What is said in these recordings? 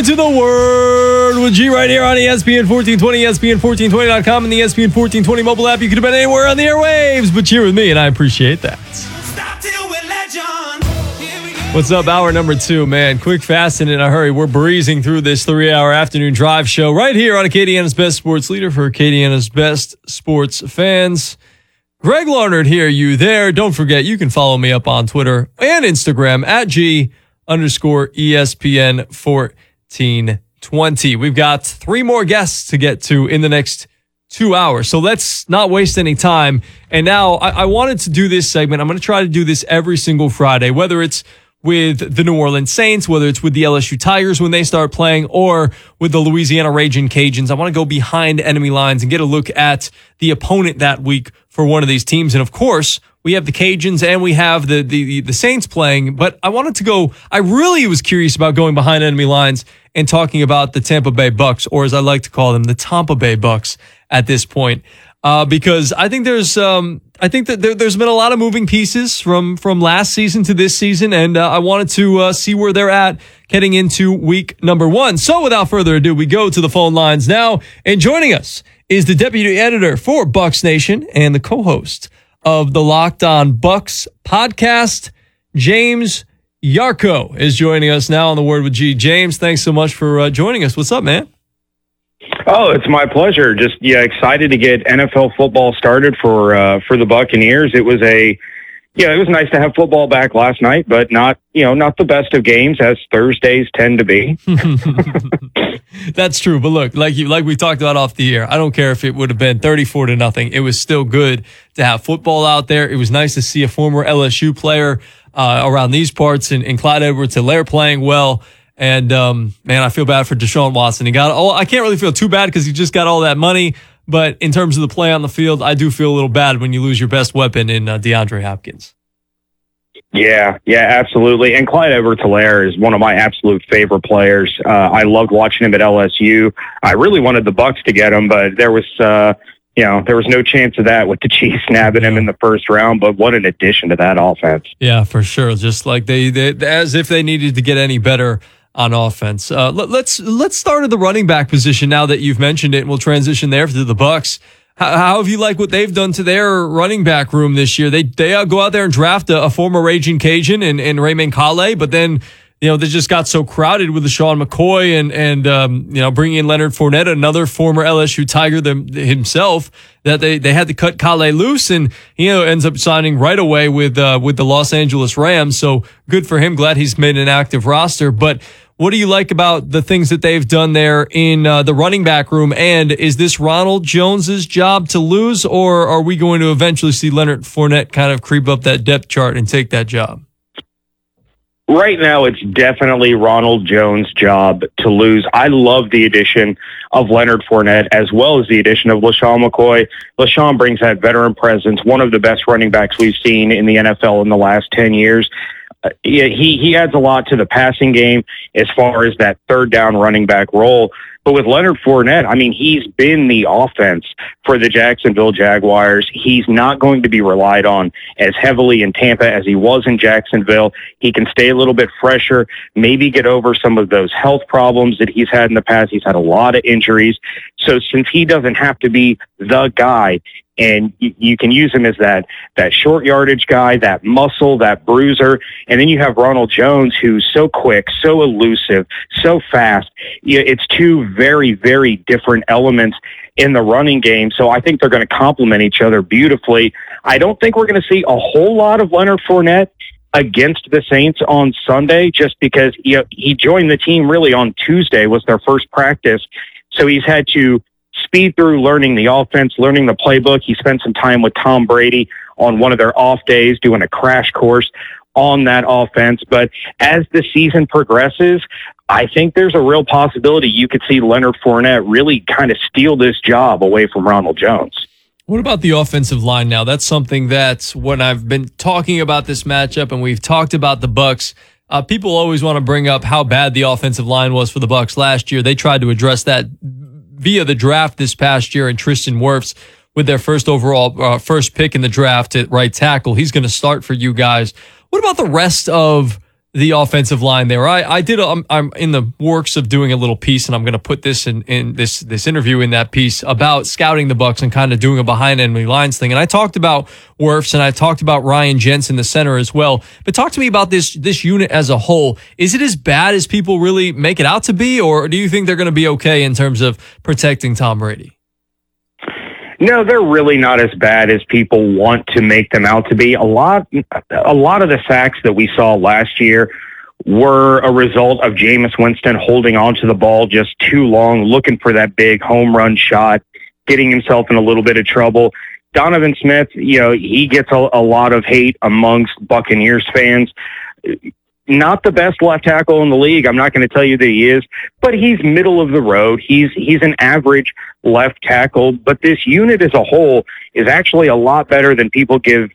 Welcome into the Word with G right here on ESPN 1420, ESPN1420.com, and the ESPN 1420 mobile app. You could have been anywhere on the airwaves, but you're with me, and I appreciate that. What's up, hour number two, man? Quick, fast, and in a hurry. We're breezing through this three hour afternoon drive show right here on Acadiana's Best Sports Leader for Acadiana's Best Sports fans. Greg Larnard here, you there. Don't forget, you can follow me up on Twitter and Instagram at G underscore ESPN 1420. We've got three more guests to get to in the next two hours. So let's not waste any time. And now I, I wanted to do this segment. I'm going to try to do this every single Friday, whether it's with the New Orleans Saints, whether it's with the LSU Tigers when they start playing, or with the Louisiana Raging Cajuns. I want to go behind enemy lines and get a look at the opponent that week for one of these teams. And of course, we have the Cajuns and we have the, the the Saints playing. But I wanted to go. I really was curious about going behind enemy lines and talking about the Tampa Bay Bucs, or as I like to call them, the Tampa Bay Bucs at this point, uh, because I think there's um, I think that there, has been a lot of moving pieces from from last season to this season, and uh, I wanted to uh, see where they're at heading into week number one. So, without further ado, we go to the phone lines now, and joining us is the deputy editor for Bucs Nation and the co-host of the Locked On Bucs podcast, James Yarcho is joining us now on the Word with G. James, thanks so much for uh, joining us. What's up, man? Oh, it's my pleasure. Just yeah, excited to get NFL football started for uh, for the Buccaneers. It was a yeah, it was nice to have football back last night, but not you know not the best of games as Thursdays tend to be. That's true, but look, like you like we talked about off the air. I don't care if it would have been thirty four to nothing. It was still good to have football out there. It was nice to see a former LSU player uh, around these parts and, and Clyde Edwards-Helaire playing well. And um, man, I feel bad for Deshaun Watson. He got oh, I can't really feel too bad because he just got all that money. But in terms of the play on the field, I do feel a little bad when you lose your best weapon in uh, DeAndre Hopkins. Yeah, yeah, absolutely. And Clyde Edwards-Helaire is one of my absolute favorite players. Uh, I loved watching him at LSU. I really wanted the Bucs to get him, but there was, uh, you know, there was no chance of that with the Chiefs nabbing him in the first round. But what an addition to that offense! Yeah, for sure. Just like they, they as if they needed to get any better on offense. Uh, let, us let's, let's start at the running back position now that you've mentioned it, and we'll transition there to the Bucs. How, how have you like what they've done to their running back room this year? They they uh, go out there and draft a, a former Raging Cajun and, and Raymond Calais, but then you know, they just got so crowded with LeSean McCoy and, and, um, you know, bringing in Leonard Fournette, another former LSU Tiger them, himself, that they, they had to cut Calais loose and, you know, ends up signing right away with, uh, with the Los Angeles Rams. So good for him. Glad he's made an active roster. But what do you like about the things that they've done there in uh, the running back room? And is this Ronald Jones's job to lose, or are we going to eventually see Leonard Fournette kind of creep up that depth chart and take that job? Right now it's definitely Ronald Jones' job to lose. I love the addition of Leonard Fournette as well as the addition of LeSean McCoy. LeSean brings that veteran presence, one of the best running backs we've seen in the NFL in the last 10 years. Uh, he, he adds a lot to the passing game as far as that third down running back role. But with Leonard Fournette, I mean, he's been the offense for the Jacksonville Jaguars. He's not going to be relied on as heavily in Tampa as he was in Jacksonville. He can stay a little bit fresher, maybe get over some of those health problems that he's had in the past. He's had a lot of injuries. So since he doesn't have to be the guy, and you, can use him as that that short yardage guy, that muscle, that bruiser, and then you have Ronald Jones, who's so quick, so elusive, so fast. It's two very, very different elements in the running game. So I think they're going to complement each other beautifully. I don't think we're going to see a whole lot of Leonard Fournette against the Saints on Sunday, just because he joined the team really on Tuesday was their first practice. So he's had to speed through learning the offense, learning the playbook. He spent some time with Tom Brady on one of their off days doing a crash course on that offense. But as the season progresses, I think there's a real possibility you could see Leonard Fournette really kind of steal this job away from Ronald Jones. What about the offensive line now? That's something that when I've been talking about this matchup and we've talked about the Bucs, uh, people always want to bring up how bad the offensive line was for the Bucs last year. They tried to address that via the draft this past year and Tristan Wirfs with their first overall uh, first pick in the draft at right tackle. He's going to start for you guys. What about the rest of the offensive line there. I, I did. I'm, I'm in the works of doing a little piece, and I'm going to put this in, in this this interview in that piece about scouting the Bucs and kind of doing a behind enemy lines thing. And I talked about Wirfs and I talked about Ryan Jensen, the center as well. But talk to me about this this unit as a whole. Is it as bad as people really make it out to be, or do you think they're going to be okay in terms of protecting Tom Brady? No, they're really not as bad as people want to make them out to be. A lot, a lot of the sacks that we saw last year were a result of Jameis Winston holding onto the ball just too long, looking for that big home run shot, getting himself in a little bit of trouble. Donovan Smith, you know, he gets a, a lot of hate amongst Buccaneers fans not the best left tackle in the league. I'm not going to tell you that he is, but he's middle of the road. He's he's an average left tackle, but this unit as a whole is actually a lot better than people give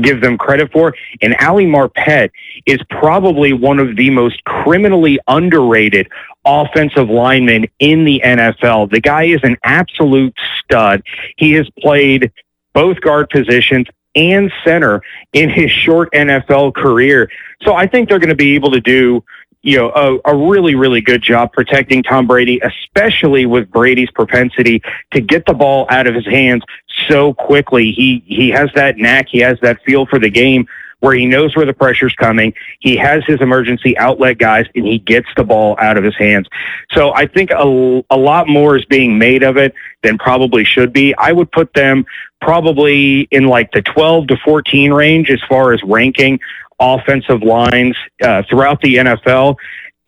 give them credit for. And Ali Marpet is probably one of the most criminally underrated offensive linemen in the NFL. The guy is an absolute stud. He has played both guard positions and center in his short NFL career. So I think they're going to be able to do, you know, a, a, really, really good job protecting Tom Brady, especially with Brady's propensity to get the ball out of his hands so quickly. He he has that knack, he has that feel for the game where he knows where the pressure's coming. He has his emergency outlet guys and he gets the ball out of his hands. So I think a, a lot more is being made of it than probably should be. I would put them probably in like the 12 to 14 range as far as ranking offensive lines uh, throughout the NFL.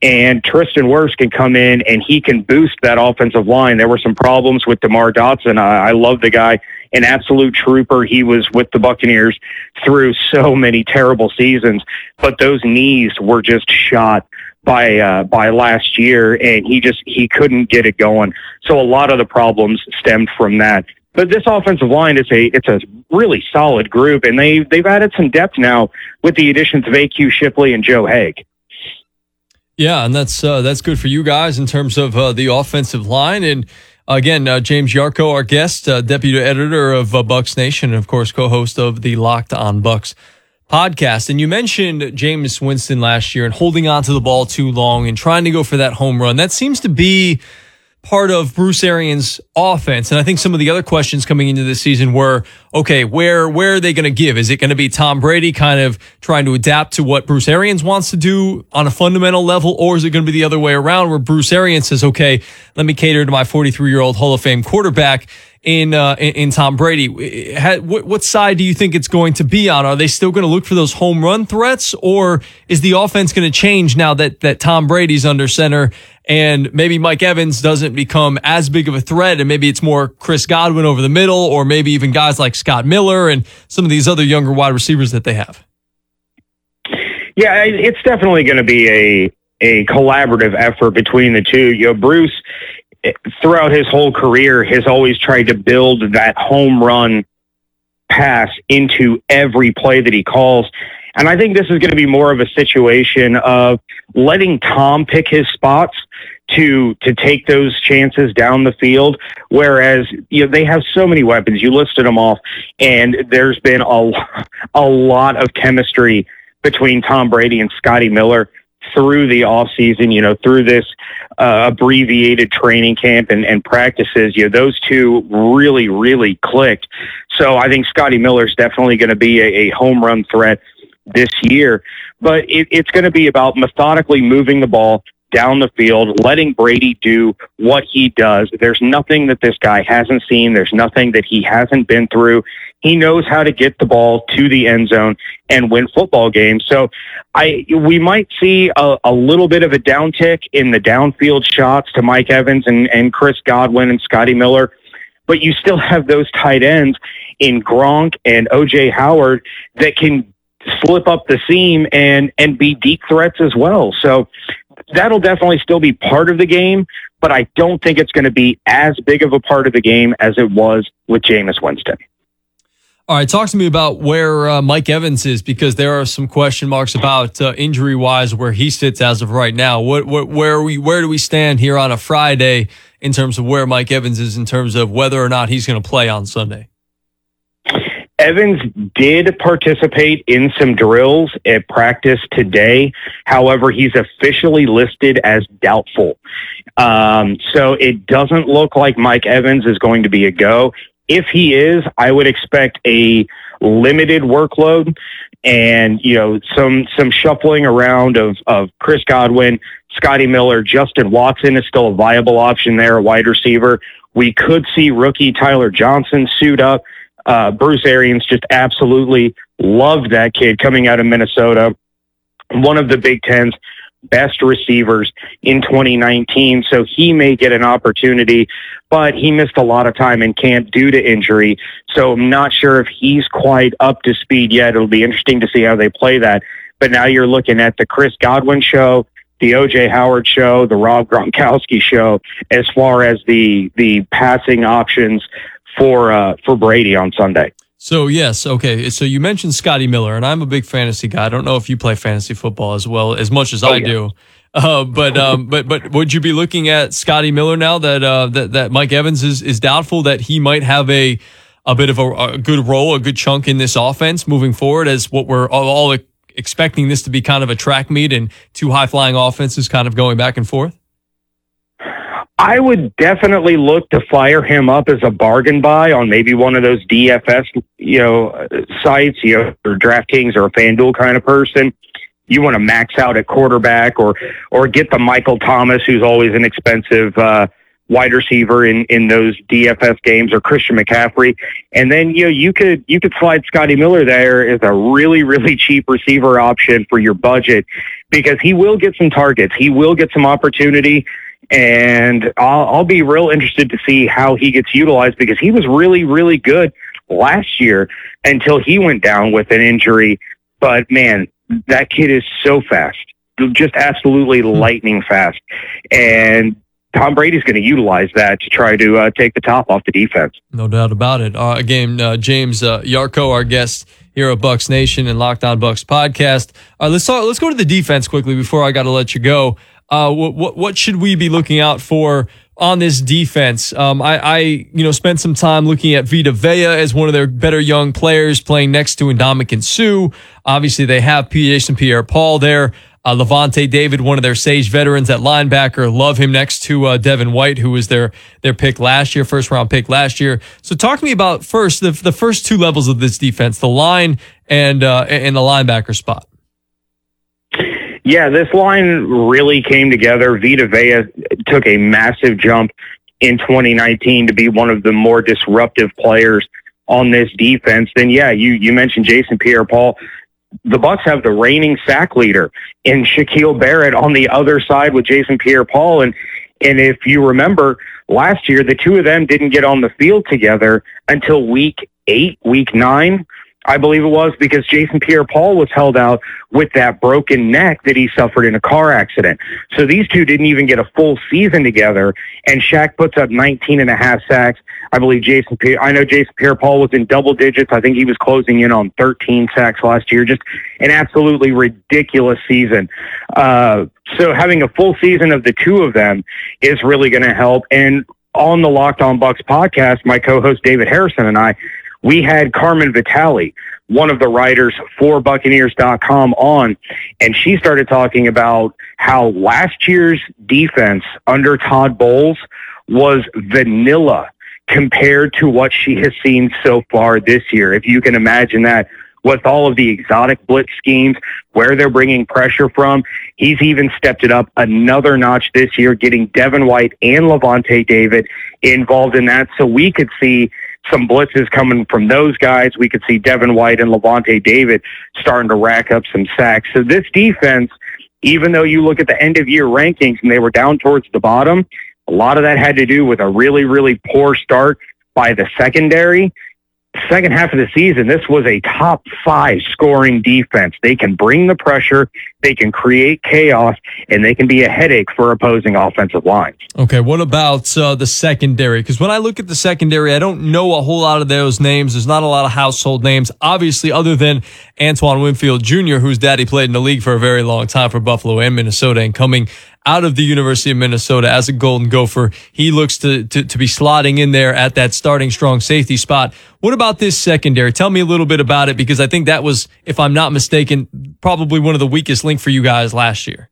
And Tristan Wirfs can come in and he can boost that offensive line. There were some problems with DeMar Dotson. I, I love the guy an absolute trooper. He was with the Buccaneers through so many terrible seasons, but those knees were just shot by uh, by last year, and he just he couldn't get it going. So a lot of the problems stemmed from that. But this offensive line is a it's a really solid group, and they they've added some depth now with the additions of AQ Shipley and Joe Haeg. Yeah, and that's uh, that's good for you guys in terms of uh, the offensive line and. Again, uh, James Yarcho, our guest, uh, deputy editor of uh, Bucs Nation, and of course, co-host of the Locked On Bucs podcast. And you mentioned Jameis Winston last year and holding on to the ball too long and trying to go for that home run. That seems to be part of Bruce Arians' offense. And I think some of the other questions coming into this season were, okay, where where are they going to give? Is it going to be Tom Brady kind of trying to adapt to what Bruce Arians wants to do on a fundamental level, or is it going to be the other way around where Bruce Arians says, okay, let me cater to my 43 year old Hall of Fame quarterback in, uh, in, Tom Brady. What, what side do you think it's going to be on? Are they still going to look for those home run threats, or is the offense going to change now that that Tom Brady's under center and maybe Mike Evans doesn't become as big of a threat, and maybe it's more Chris Godwin over the middle, or maybe even guys like Scott Miller and some of these other younger wide receivers that they have? Yeah, it's definitely going to be a a collaborative effort between the two. You know, Bruce throughout his whole career has always tried to build that home run pass into every play that he calls. And I think this is going to be more of a situation of letting Tom pick his spots to to take those chances down the field. Whereas you know they have so many weapons. You listed them off, and there's been a a lot of chemistry between Tom Brady and Scotty Miller through the off season. You know, through this uh, abbreviated training camp and, and practices. You know, those two really really clicked. So I think Scotty Miller is definitely going to be a, a home run threat this year. But it, it's going to be about methodically moving the ball down the field, letting Brady do what he does. There's nothing that this guy hasn't seen. There's nothing that he hasn't been through. He knows how to get the ball to the end zone and win football games. So I we might see a, a little bit of a downtick in the downfield shots to Mike Evans and, and Chris Godwin and Scotty Miller, but you still have those tight ends in Gronk and OJ Howard that can slip up the seam and and be deep threats as well. So that'll definitely still be part of the game, but I don't think it's going to be as big of a part of the game as it was with Jameis Winston. All right, talk to me about where uh, Mike Evans is because there are some question marks about uh, injury wise where he sits as of right now. What, what, where we, where do we stand here on a Friday in terms of where Mike Evans is in terms of whether or not he's going to play on Sunday? Evans did participate in some drills at practice today. However, he's officially listed as doubtful. Um, so it doesn't look like Mike Evans is going to be a go. If he is, I would expect a limited workload and you know some some shuffling around of of Chris Godwin, Scotty Miller, Justin Watson is still a viable option there, a wide receiver. We could see rookie Tyler Johnson suit up. Uh, Bruce Arians just absolutely loved that kid coming out of Minnesota. One of the Big Ten's best receivers in 2019. So he may get an opportunity, but he missed a lot of time in camp due to injury. So I'm not sure if he's quite up to speed yet. It'll be interesting to see how they play that. But now you're looking at the Chris Godwin show, the OJ Howard show, the Rob Gronkowski show, as far as the the passing options for uh, for Brady on Sunday. So yes, okay. So you mentioned Scotty Miller, and I'm a big fantasy guy. I don't know if you play fantasy football as well as much as oh, I yeah. do. Uh, but um, but but would you be looking at Scotty Miller now that uh, that that Mike Evans is is doubtful that he might have a a bit of a, a good role, a good chunk in this offense moving forward, as what we're all expecting this to be kind of a track meet and two high flying offenses kind of going back and forth. I would definitely look to fire him up as a bargain buy on maybe one of those DFS, you know, sites, you know, or DraftKings or a FanDuel kind of person. You want to max out at quarterback or or get the Michael Thomas, who's always an expensive uh, wide receiver in in those DFS games, or Christian McCaffrey, and then you know you could you could slide Scotty Miller there as a really really cheap receiver option for your budget because he will get some targets, he will get some opportunity and I'll, I'll be real interested to see how he gets utilized because he was really, really good last year until he went down with an injury. But man, that kid is so fast, just absolutely hmm. lightning fast. And Tom Brady's going to utilize that to try to uh, take the top off the defense. No doubt about it. Uh, again, uh, James uh, Yarcho, our guest here at Bucs Nation and Locked On Bucs podcast. Uh, let's talk, let's go to the defense quickly before I got to let you go. Uh, what, what, should we be looking out for on this defense? Um, I, I, you know, spent some time looking at Vita Vea as one of their better young players playing next to Ndamukong Suh. Obviously, they have Jason Pierre-Paul there. Uh, Lavonte David, one of their sage veterans at linebacker, love him next to uh, Devin White, who was their their pick last year, first round pick last year. So talk to me about first the the first two levels of this defense, the line and uh, and the linebacker spot. Yeah, this line really came together. Vita Vea took a massive jump in 2019 to be one of the more disruptive players on this defense. Then, yeah, you you mentioned Jason Pierre-Paul. The Bucs have the reigning sack leader in Shaquille Barrett on the other side with Jason Pierre-Paul, and and if you remember last year, the two of them didn't get on the field together until week eight, week nine I believe it was because Jason Pierre-Paul was held out with that broken neck that he suffered in a car accident. So these two didn't even get a full season together. And Shaq puts up 19 and a half sacks. I believe Jason Pierre, I know Jason Pierre-Paul was in double digits. I think he was closing in on 13 sacks last year. Just an absolutely ridiculous season. Uh, so having a full season of the two of them is really going to help. And on the Locked On Bucs podcast, my co-host David Harrison and I, we had Carmen Vitale, one of the writers for Buccaneers.com on, and she started talking about how last year's defense under Todd Bowles was vanilla compared to what she has seen so far this year. If you can imagine that with all of the exotic blitz schemes, where they're bringing pressure from. He's even stepped it up another notch this year, getting Devin White and Lavonte David involved in that. So we could see some blitzes coming from those guys. We could see Devin White and Lavonte David starting to rack up some sacks. So this defense, even though you look at the end of year rankings and they were down towards the bottom, a lot of that had to do with a really, really poor start by the secondary second half of the season, this was a top five scoring defense. They can bring the pressure, they can create chaos, and they can be a headache for opposing offensive lines. Okay, what about uh, the secondary? Because when I look at the secondary, I don't know a whole lot of those names. There's not a lot of household names, obviously, other than Antoine Winfield Jr., whose daddy played in the league for a very long time for Buffalo and Minnesota, and coming out of the University of Minnesota as a Golden Gopher. He looks to, to, to be slotting in there at that starting strong safety spot. What about this secondary? Tell me a little bit about it because I think that was, if I'm not mistaken, probably one of the weakest link for you guys last year.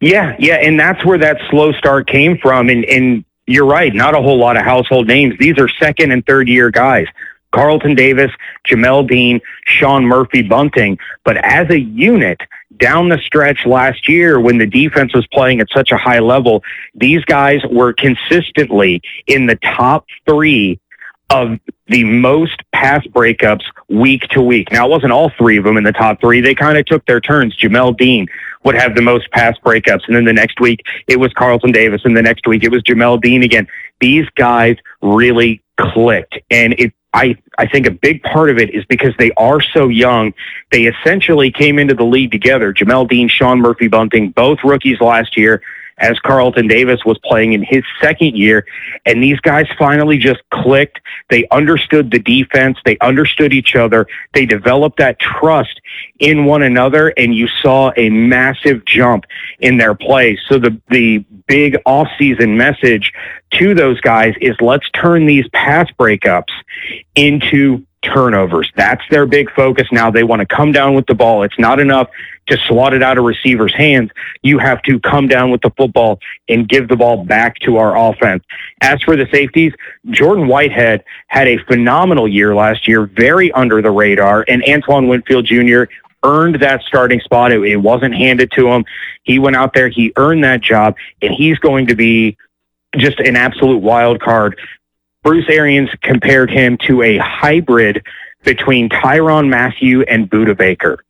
Yeah, yeah, and that's where that slow start came from. And, and you're right, not a whole lot of household names. These are second and third year guys. Carlton Davis, Jamel Dean, Sean Murphy Bunting. But as a unit, down the stretch last year when the defense was playing at such a high level, these guys were consistently in the top three of the most pass breakups week to week. Now, it wasn't all three of them in the top three. They kind of took their turns. Jamel Dean would have the most pass breakups. And then the next week, it was Carlton Davis. And the next week, it was Jamel Dean again. These guys really clicked. And it, I, I think a big part of it is because they are so young. They essentially came into the league together. Jamel Dean, Sean Murphy Bunting, both rookies last year as Carlton Davis was playing in his second year. And these guys finally just clicked. They understood the defense. They understood each other. They developed that trust in one another. And you saw a massive jump in their play. So the, the big off-season message to those guys is let's turn these pass breakups into turnovers. That's their big focus now. They want to come down with the ball. It's not enough to slot it out of receivers' hands. You have to come down with the football and give the ball back to our offense. As for the safeties, Jordan Whitehead had a phenomenal year last year, very under the radar, and Antoine Winfield Jr. earned that starting spot. It, it wasn't handed to him. He went out there, he earned that job, and he's going to be just an absolute wild card Bruce Arians compared him to a hybrid between Tyrann Mathieu and Budda Baker.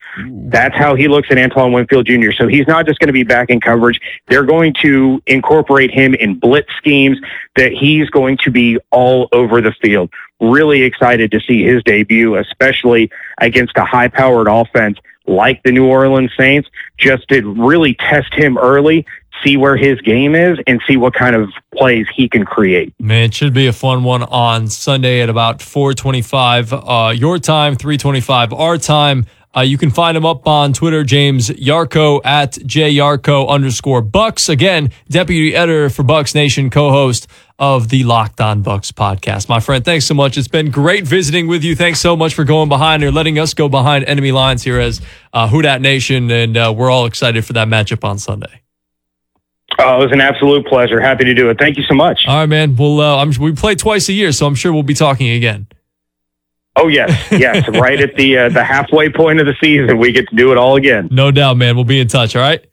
That's how he looks at Antoine Winfield Jr. So he's not just going to be back in coverage. They're going to incorporate him in blitz schemes that he's going to be all over the field. Really excited to see his debut, especially against a high powered offense like the New Orleans Saints, just to really test him early see where his game is and see what kind of plays he can create. Man, it should be a fun one on Sunday at about 425 uh, your time, 325 our time. Uh, you can find him up on Twitter, James Yarcho at jyarcho underscore Bucs. Again, deputy editor for Bucs Nation, co-host of the Locked On Bucs podcast. My friend, thanks so much. It's been great visiting with you. Thanks so much for going behind or letting us go behind enemy lines here as uh, Who Nation, and uh, we're all excited for that matchup on Sunday. Oh, it was an absolute pleasure. Happy to do it. Thank you so much. All right, man. Well, uh, I'm, we play twice a year, so I'm sure we'll be talking again. Oh yes, yes. right at the uh, the halfway point of the season, we get to do it all again. No doubt, man. We'll be in touch. All right.